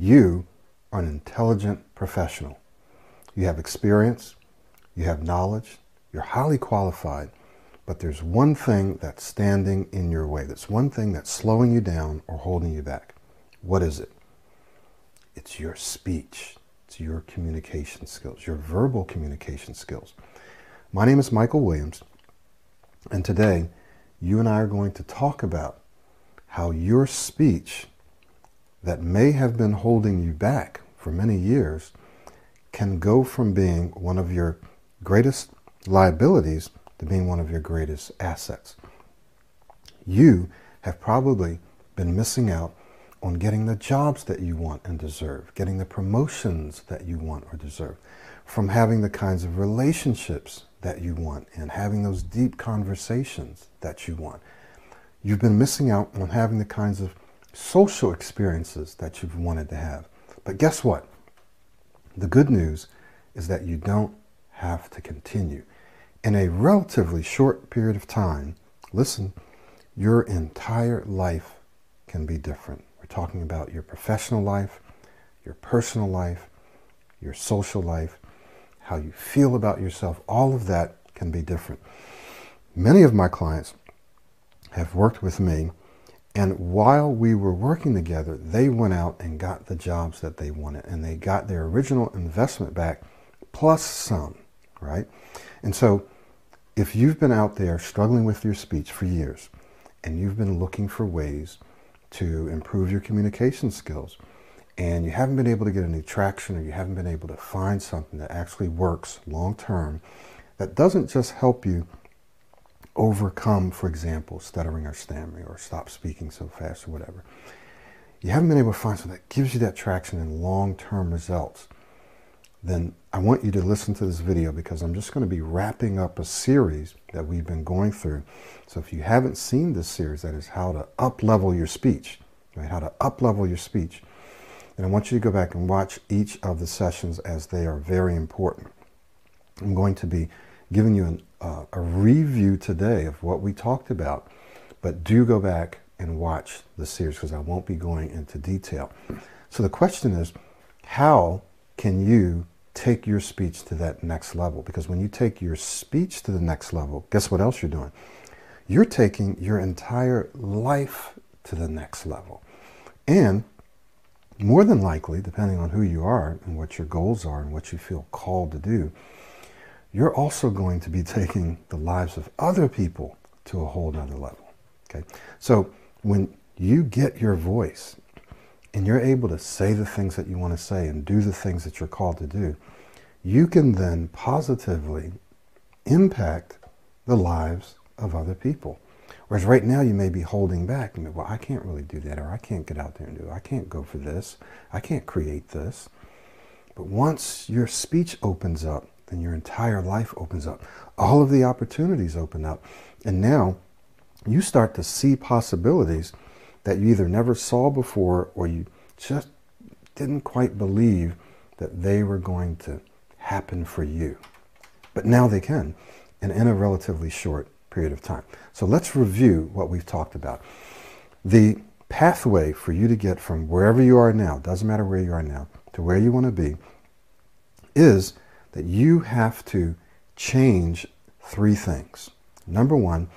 You are an intelligent professional. You have experience, you have knowledge, you're highly qualified, but there's one thing that's standing in your way. That's one thing that's slowing you down or holding you back. What is it? It's your speech. It's your communication skills, your verbal communication skills. My name is Michael Williams, and today you and I are going to talk about how your speech that may have been holding you back for many years can go from being one of your greatest liabilities to being one of your greatest assets. You have probably been missing out on getting the jobs that you want and deserve, getting the promotions that you want or deserve, from having the kinds of relationships that you want and having those deep conversations that you want. You've been missing out on having the kinds of social experiences that you've wanted to have. But guess what? The good news is that you don't have to continue. In a relatively short period of time, listen, your entire life can be different. We're talking about your professional life, your personal life, your social life, how you feel about yourself. All of that can be different. Many of my clients have worked with me, and while we were working together, they went out and got the jobs that they wanted, and they got their original investment back plus some, right? And so, if you've been out there struggling with your speech for years, and you've been looking for ways to improve your communication skills, and you haven't been able to get any traction, or you haven't been able to find something that actually works long term, that doesn't just help you overcome, for example, stuttering or stammering or stop speaking so fast or whatever. You haven't been able to find something that gives you that traction and long term results. Then I want you to listen to this video because I'm just going to be wrapping up a series that we've been going through. So if you haven't seen this series, that is how to up level your speech, right? How to up level your speech. And I want you to go back and watch each of the sessions as they are very important. I'm going to be giving you an uh, a review today of what we talked about, but do go back and watch the series because I won't be going into detail. So the question is, how can you take your speech to that next level? Because when you take your speech to the next level, guess what else you're doing? You're taking your entire life to the next level. And more than likely, depending on who you are and what your goals are and what you feel called to do, you're also going to be taking the lives of other people to a whole nother level. Okay? So when you get your voice and you're able to say the things that you want to say and do the things that you're called to do, you can then positively impact the lives of other people. Whereas right now you may be holding back. May, well, I can't really do that, or I can't get out there and do it. I can't go for this. I can't create this. But once your speech opens up, then your entire life opens up. All of the opportunities open up. And now you start to see possibilities that you either never saw before or you just didn't quite believe that they were going to happen for you. But now they can, and in a relatively short period of time. So let's review what we've talked about. The pathway for you to get from wherever you are now, doesn't matter where you are now, to where you want to be, is that you have to change three things. Number one,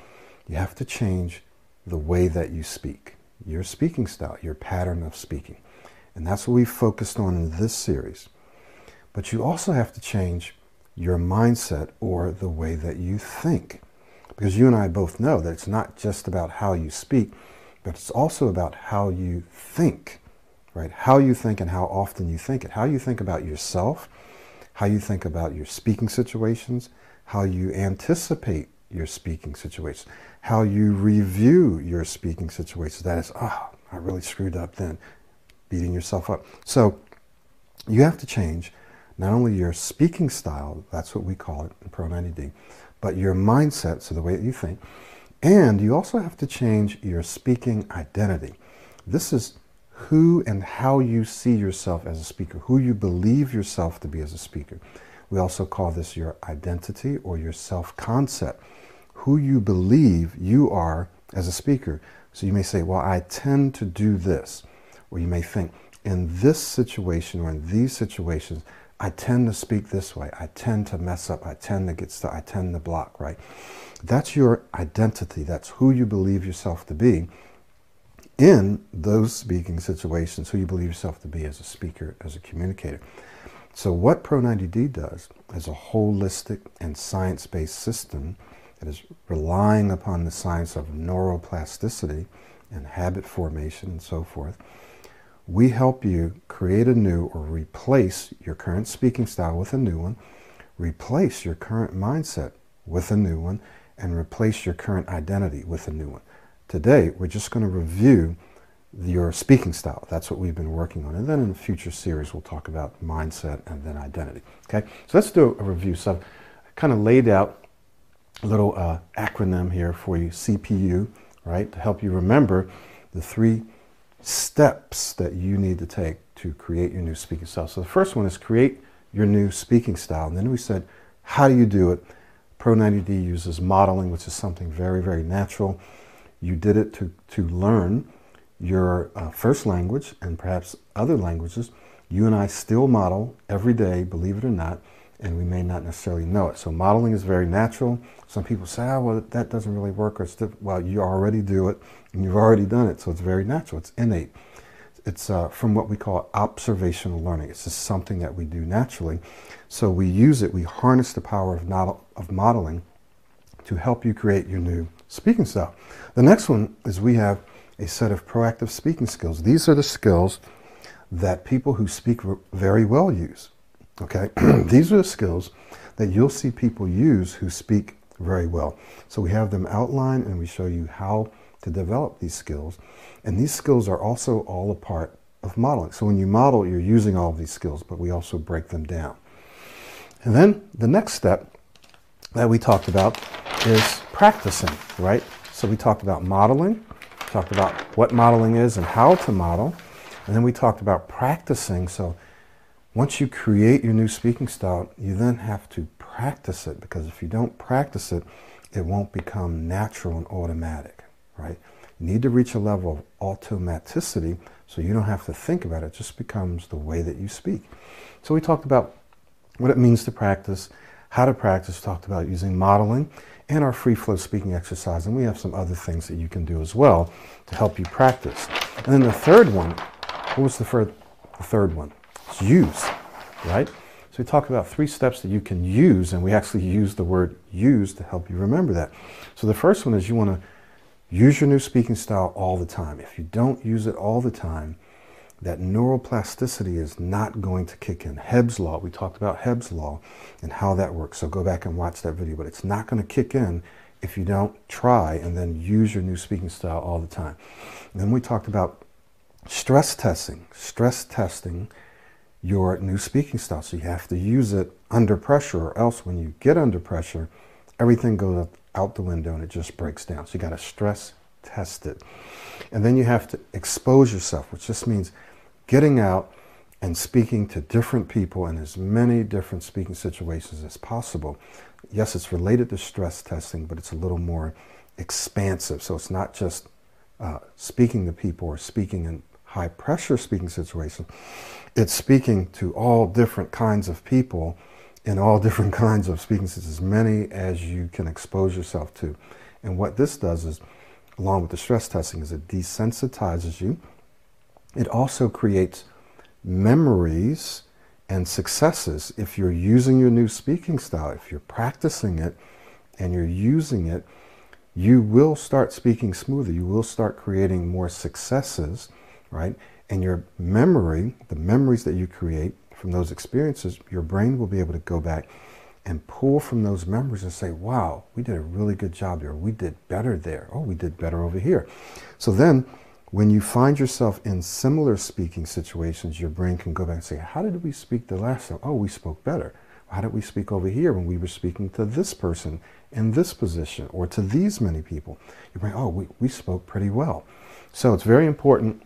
you have to change the way that you speak, your speaking style, your pattern of speaking. And that's what we focused on in this series. But you also have to change your mindset or the way that you think. Because you and I both know that it's not just about how you speak, but it's also about how you think, right? How you think and how often you think it. How you think about yourself, how you think about your speaking situations, how you anticipate your speaking situations, how you review your speaking situations. That is, oh, I really screwed up then, beating yourself up. So you have to change not only your speaking style, that's what we call it in Pro 90D, but your mindset, so the way that you think, and you also have to change your speaking identity. This is who and how you see yourself as a speaker, who you believe yourself to be as a speaker. We also call this your identity or your self concept, who you believe you are as a speaker. So you may say, Well, I tend to do this. Or you may think, in this situation or in these situations, I tend to speak this way. I tend to mess up. I tend to get stuck. I tend to block, right? That's your identity. That's who you believe yourself to be in those speaking situations, who you believe yourself to be as a speaker, as a communicator. So, what Pro90D does is a holistic and science based system that is relying upon the science of neuroplasticity and habit formation and so forth. We help you create a new or replace your current speaking style with a new one, replace your current mindset with a new one, and replace your current identity with a new one. Today, we're just going to review your speaking style. That's what we've been working on. And then in a future series, we'll talk about mindset and then identity. Okay, so let's do a review. So I've kind of laid out a little uh, acronym here for you, CPU, right, to help you remember the three steps that you need to take to create your new speaking style. So the first one is create your new speaking style. And then we said, how do you do it? Pro90D uses modeling, which is something very, very natural. You did it to, to learn your uh, first language and perhaps other languages. You and I still model every day, believe it or not, and we may not necessarily know it. So modeling is very natural. Some people say, oh, well, that doesn't really work. Or well, you already do it, and you've already done it. So it's very natural. It's innate. It's uh, from what we call observational learning. It's just something that we do naturally. So we use it, we harness the power of, not, of modeling to help you create your new speaking style. The next one is we have a set of proactive speaking skills. These are the skills that people who speak very well use. Okay? These are the skills that you'll see people use who speak very well. So we have them outlined and we show you how to develop these skills. And these skills are also all a part of modeling. So when you model, you're using all of these skills, but we also break them down. And then the next step that we talked about is practicing, right? So we talked about modeling, talked about what modeling is and how to model, and then we talked about practicing. So once you create your new speaking style, you then have to practice it because if you don't practice it, it won't become natural and automatic, right? You need to reach a level of automaticity so you don't have to think about it. It just becomes the way that you speak. So we talked about what it means to practice, how to practice, talked about using modeling and our free flow speaking exercise. And we have some other things that you can do as well to help you practice. And then the third one, what was the, third, the third one? It's use, right? So we talk about three steps that you can use, and we actually use the word use to help you remember that. So the first one is you want to use your new speaking style all the time. If you don't use it all the time, that neuroplasticity is not going to kick in. Hebb's law, we talked about Hebb's law and how that works. So go back and watch that video, but it's not going to kick in if you don't try and then use your new speaking style all the time. And then we talked about stress testing, stress testing your new speaking style. So you have to use it under pressure, or else when you get under pressure, everything goes out the window and it just breaks down. So you got to stress test it. And then you have to expose yourself, which just means getting out and speaking to different people in as many different speaking situations as possible. Yes, it's related to stress testing, but it's a little more expansive. So it's not just uh, speaking to people or speaking in high pressure speaking situations. It's speaking to all different kinds of people in all different kinds of speaking situations, as many as you can expose yourself to. And what this does is, along with the stress testing, is it desensitizes you it also creates memories and successes. If you're using your new speaking style, if you're practicing it and you're using it, you will start speaking smoother. You will start creating more successes, right? And your memory, the memories that you create from those experiences, your brain will be able to go back and pull from those memories and say, wow, we did a really good job there. We did better there. Oh, we did better over here. So then when you find yourself in similar speaking situations, your brain can go back and say, How did we speak the last time? Oh, we spoke better. How did we speak over here when we were speaking to this person in this position or to these many people? Your brain, oh, we, we spoke pretty well. So it's very important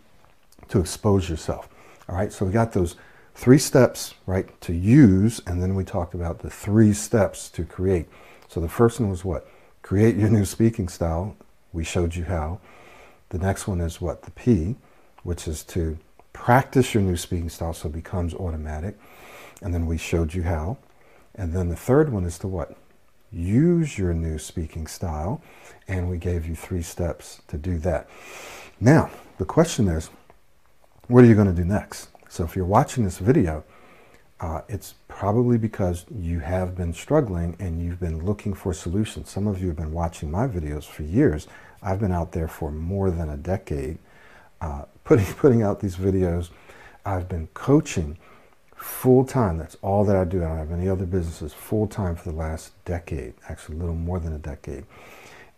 to expose yourself. All right, so we got those three steps, right, to use, and then we talked about the three steps to create. So the first one was what? Create your new speaking style. We showed you how. The next one is what? The P, which is to practice your new speaking style so it becomes automatic. And then we showed you how. And then the third one is to what? Use your new speaking style. And we gave you three steps to do that. Now, the question is, what are you going to do next? So if you're watching this video, uh, it's probably because you have been struggling and you've been looking for solutions. Some of you have been watching my videos for years. I've been out there for more than a decade uh, putting, putting out these videos. I've been coaching full time. That's all that I do. I don't have any other businesses full time for the last decade, actually a little more than a decade.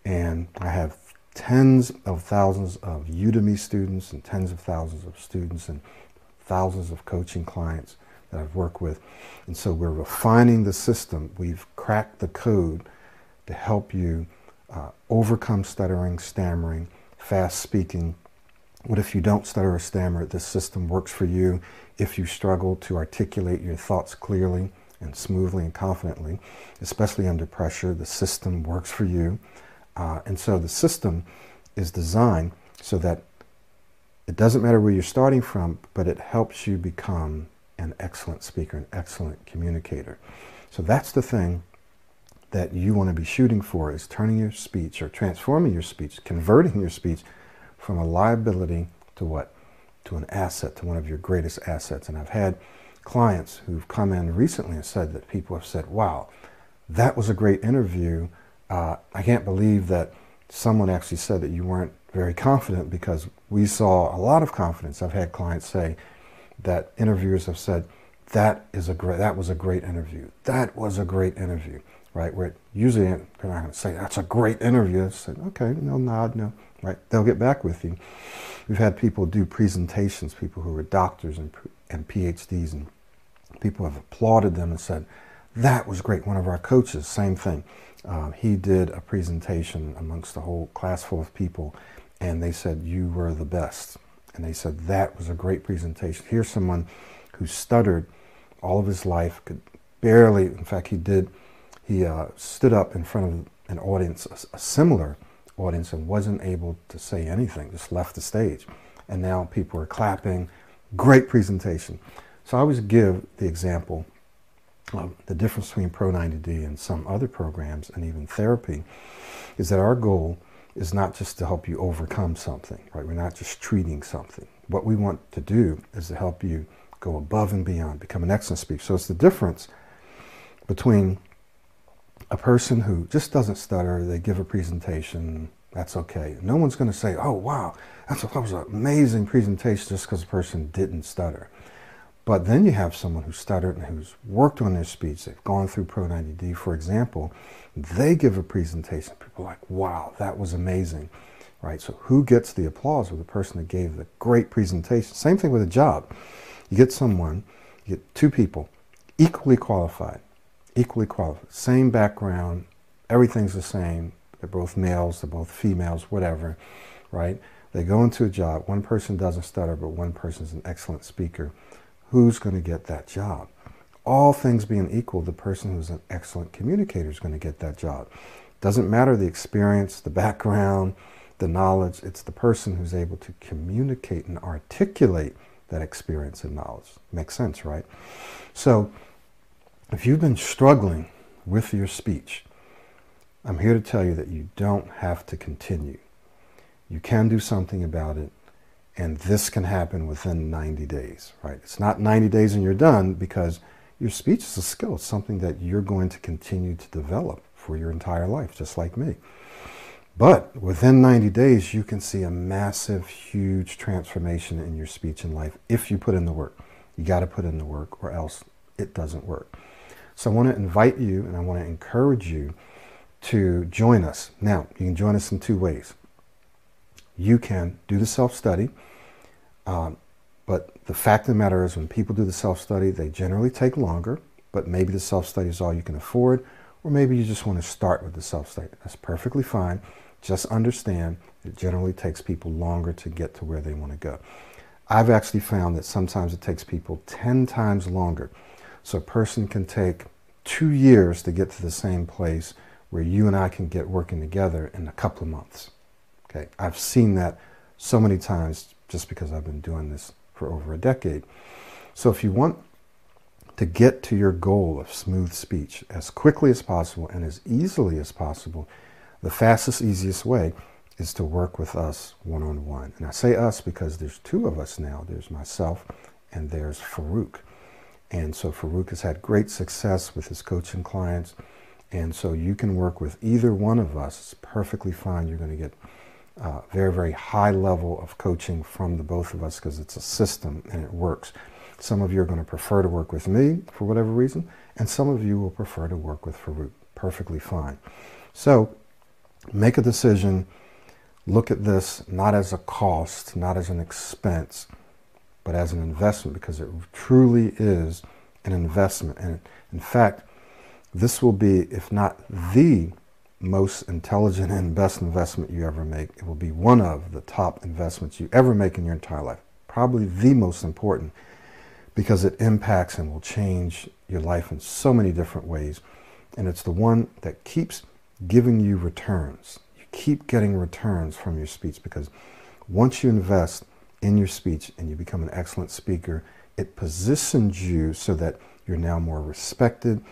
And I have tens of thousands of Udemy students and tens of thousands of students and thousands of coaching clients that I've worked with. And so we're refining the system. We've cracked the code to help you uh, overcome stuttering, stammering, fast speaking. What if you don't stutter or stammer? This system works for you. If you struggle to articulate your thoughts clearly and smoothly and confidently, especially under pressure, the system works for you. Uh, and so the system is designed so that it doesn't matter where you're starting from, but it helps you become an excellent speaker, an excellent communicator. So that's the thing that you want to be shooting for is turning your speech or transforming your speech, converting your speech from a liability to what? To an asset, to one of your greatest assets. And I've had clients who've come in recently and said that people have said, wow, that was a great interview. Uh, I can't believe that someone actually said that you weren't very confident because we saw a lot of confidence. I've had clients say, that interviewers have said that is a great that was a great interview. That was a great interview, right? Where usually they're not going to say that's a great interview. Say okay, no nod, no, right? They'll get back with you. We've had people do presentations, people who are doctors and and PhDs, and people have applauded them and said that was great. One of our coaches, same thing. Um, he did a presentation amongst a whole class full of people, and they said you were the best and they said that was a great presentation. Here's someone who stuttered all of his life, could barely, in fact, he did, he uh, stood up in front of an audience, a, similar audience, and wasn't able to say anything, just left the stage. And now people are clapping. Great presentation. So I always give the example of the difference between Pro 90D and some other programs and even therapy is that our goal is not just to help you overcome something, right? We're not just treating something. What we want to do is to help you go above and beyond, become an excellent speaker. So it's the difference between a person who just doesn't stutter, they give a presentation, that's okay. No one's going to say, oh, wow, that's, that was an amazing presentation just because the person didn't stutter. But then you have someone who stuttered and who's worked on their speech. They've gone through Pro 90D, for example. They give a presentation. People are like, wow, that was amazing. Right? So who gets the applause of the person that gave the great presentation? Same thing with a job. You get someone, you get two people, equally qualified, equally qualified, same background, everything's the same. They're both males, they're both females, whatever, right? They go into a job. One person doesn't stutter, but one person's an excellent speaker who's going to get that job? All things being equal, the person who's an excellent communicator is going to get that job. Doesn't matter the experience, the background, the knowledge, it's the person who's able to communicate and articulate that experience and knowledge. Makes sense, right? So, if you've been struggling with your speech, I'm here to tell you that you don't have to continue. You can do something about it and this can happen within 90 days, right? It's not 90 days and you're done because your speech is a skill. It's something that you're going to continue to develop for your entire life, just like me. But within 90 days, you can see a massive, huge transformation in your speech and life if you put in the work. You got to put in the work or else it doesn't work. So I want to invite you and I want to encourage you to join us. Now, you can join us in two ways. You can do the self study um, but the fact of the matter is, when people do the self study, they generally take longer, but maybe the self study is all you can afford, or maybe you just want to start with the self study. That's perfectly fine. Just understand it generally takes people longer to get to where they want to go. I've actually found that sometimes it takes people 10 times longer. So a person can take two years to get to the same place where you and I can get working together in a couple of months. Okay, I've seen that so many times just because I've been doing this for over a decade. So if you want to get to your goal of smooth speech as quickly as possible and as easily as possible, the fastest, easiest way is to work with us one on one. And I say us because there's two of us now there's myself and there's Farouk. And so Farouk has had great success with his coaching clients. And so you can work with either one of us. It's perfectly fine. You're going to get uh, very, very high level of coaching from the both of us because it's a system and it works. Some of you are going to prefer to work with me for whatever reason, and some of you will prefer to work with Farouk. Perfectly fine. So make a decision. Look at this not as a cost, not as an expense, but as an investment because it truly is an investment. And in fact, this will be, if not the most intelligent and best investment you ever make, it will be one of the top investments you ever make in your entire life. Probably the most important because it impacts and will change your life in so many different ways. And it's the one that keeps giving you returns. You keep getting returns from your speech because once you invest in your speech and you become an excellent speaker, it positions you so that you're now more respected.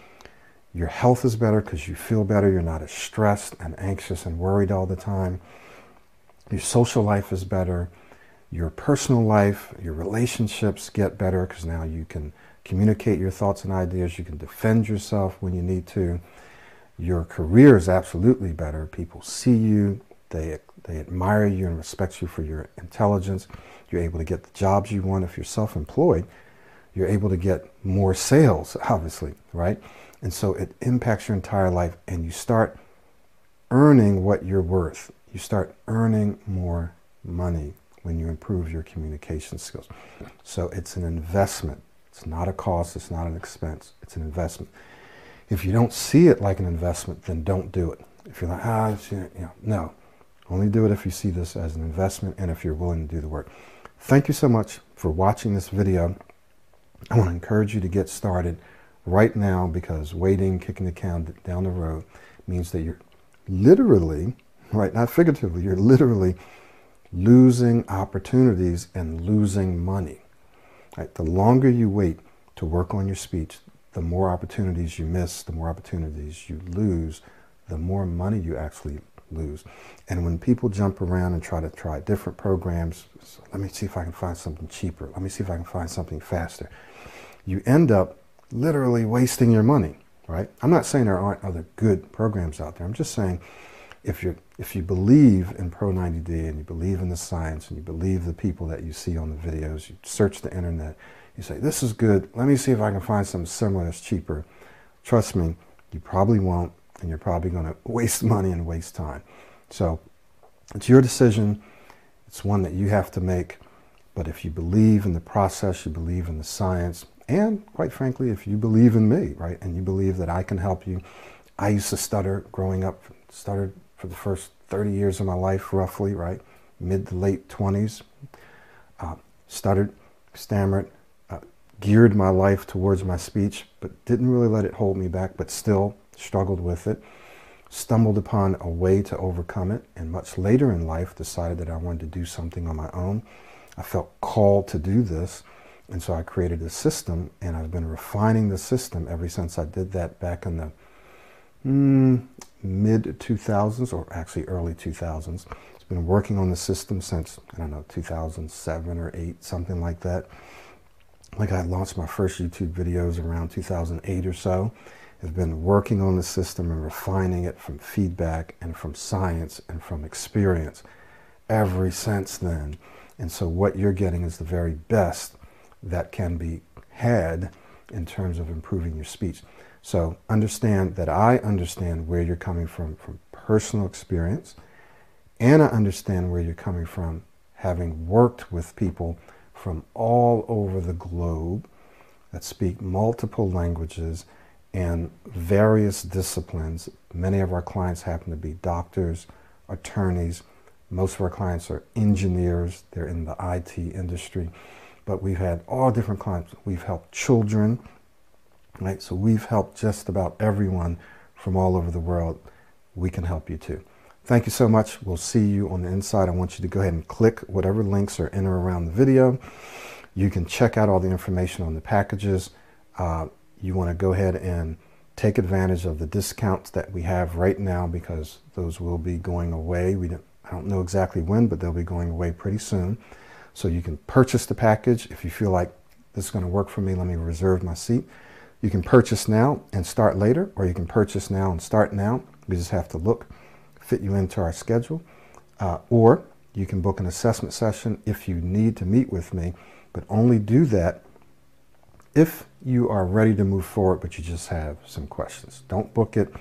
Your health is better because you feel better. You're not as stressed and anxious and worried all the time. Your social life is better your personal life, your relationships get better because now you can communicate your thoughts and ideas. You can defend yourself when you need to. Your career is absolutely better. People see you, they, they admire you and respect you for your intelligence. You're able to get the jobs you want. If you're self employed, you're able to get more sales, obviously, right? And so it impacts your entire life, and you start earning what you're worth. You start earning more money when you improve your communication skills. So it's an investment. It's not a cost, it's not an expense, it's an investment. If you don't see it like an investment, then don't do it. If you're like, ah, you know, no. Only do it if you see this as an investment and if you're willing to do the work. Thank you so much for watching this video. I want to encourage you to get started right now because waiting, kicking the can down the road means that you're literally, right, not figuratively, you're literally losing opportunities and losing money. Right? The longer you wait to work on your speech, the more opportunities you miss, the more opportunities you lose, the more money you actually lose. And when people jump around and try to try different programs, so let me see if I can find something cheaper. Let me see if I can find something faster. You end up literally wasting your money, right? I'm not saying there aren't other good programs out there. I'm just saying if you if you believe in Pro 90D and you believe in the science and you believe the people that you see on the videos, you search the internet, you say, this is good, let me see if I can find something similar that's cheaper. Trust me, you probably won't, and you're probably going to waste money and waste time. So it's your decision. It's one that you have to make. But if you believe in the process, you believe in the science, and quite frankly, if you believe in me, right, and you believe that I can help you, I used to stutter growing up, stuttered for the first 30 years of my life, roughly, right? Mid to late 20s. Uh, stuttered, stammered, uh, geared my life towards my speech, but didn't really let it hold me back, but still struggled with it. Stumbled upon a way to overcome it, and much later in life decided that I wanted to do something on my own. I felt called to do this, and so I created a system, and I've been refining the system ever since I did that back in the mm, mid 2000s, or actually early 2000s. It's been working on the system since, I don't know, 2007 or 8, something like that. Like I launched my first YouTube videos around 2008 or so. I've been working on the system and refining it from feedback and from science and from experience ever since then. And so what you're getting is the very best that can be had in terms of improving your speech. So understand that I understand where you're coming from from personal experience, and I understand where you're coming from having worked with people from all over the globe that speak multiple languages and various disciplines. Many of our clients happen to be doctors, attorneys. Most of our clients are engineers. They're in the IT industry. But we've had all different clients. We've helped children Right? So we've helped just about everyone from all over the world. We can help you too. Thank you so much. We'll see you on the inside. I want you to go ahead and click whatever links are in or around the video. You can check out all the information on the packages. Uh, you want to go ahead and take advantage of the discounts that we have right now because those will be going away. We don't, I don't know exactly when, but they'll be going away pretty soon. So you can purchase the package if you feel like this is going to work for me. Let me reserve my seat. You can purchase now and start later, or you can purchase now and start now. We just have to look, fit you into our schedule. Uh, or you can book an assessment session if you need to meet with me, but only do that if you are ready to move forward, but you just have some questions. Don't book it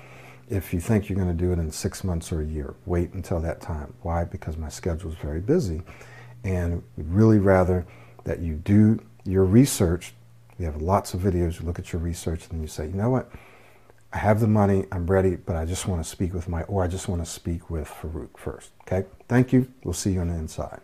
if you think you're going to do it in six months or a year. Wait until that time. Why? Because my schedule is very busy, and we'd really rather that you do your research. We have lots of videos. You look at your research and you say, you know what? I have the money, I'm ready, but I just want to speak with my, or I just want to speak with Farouk first. Okay? Thank you. We'll see you on the inside.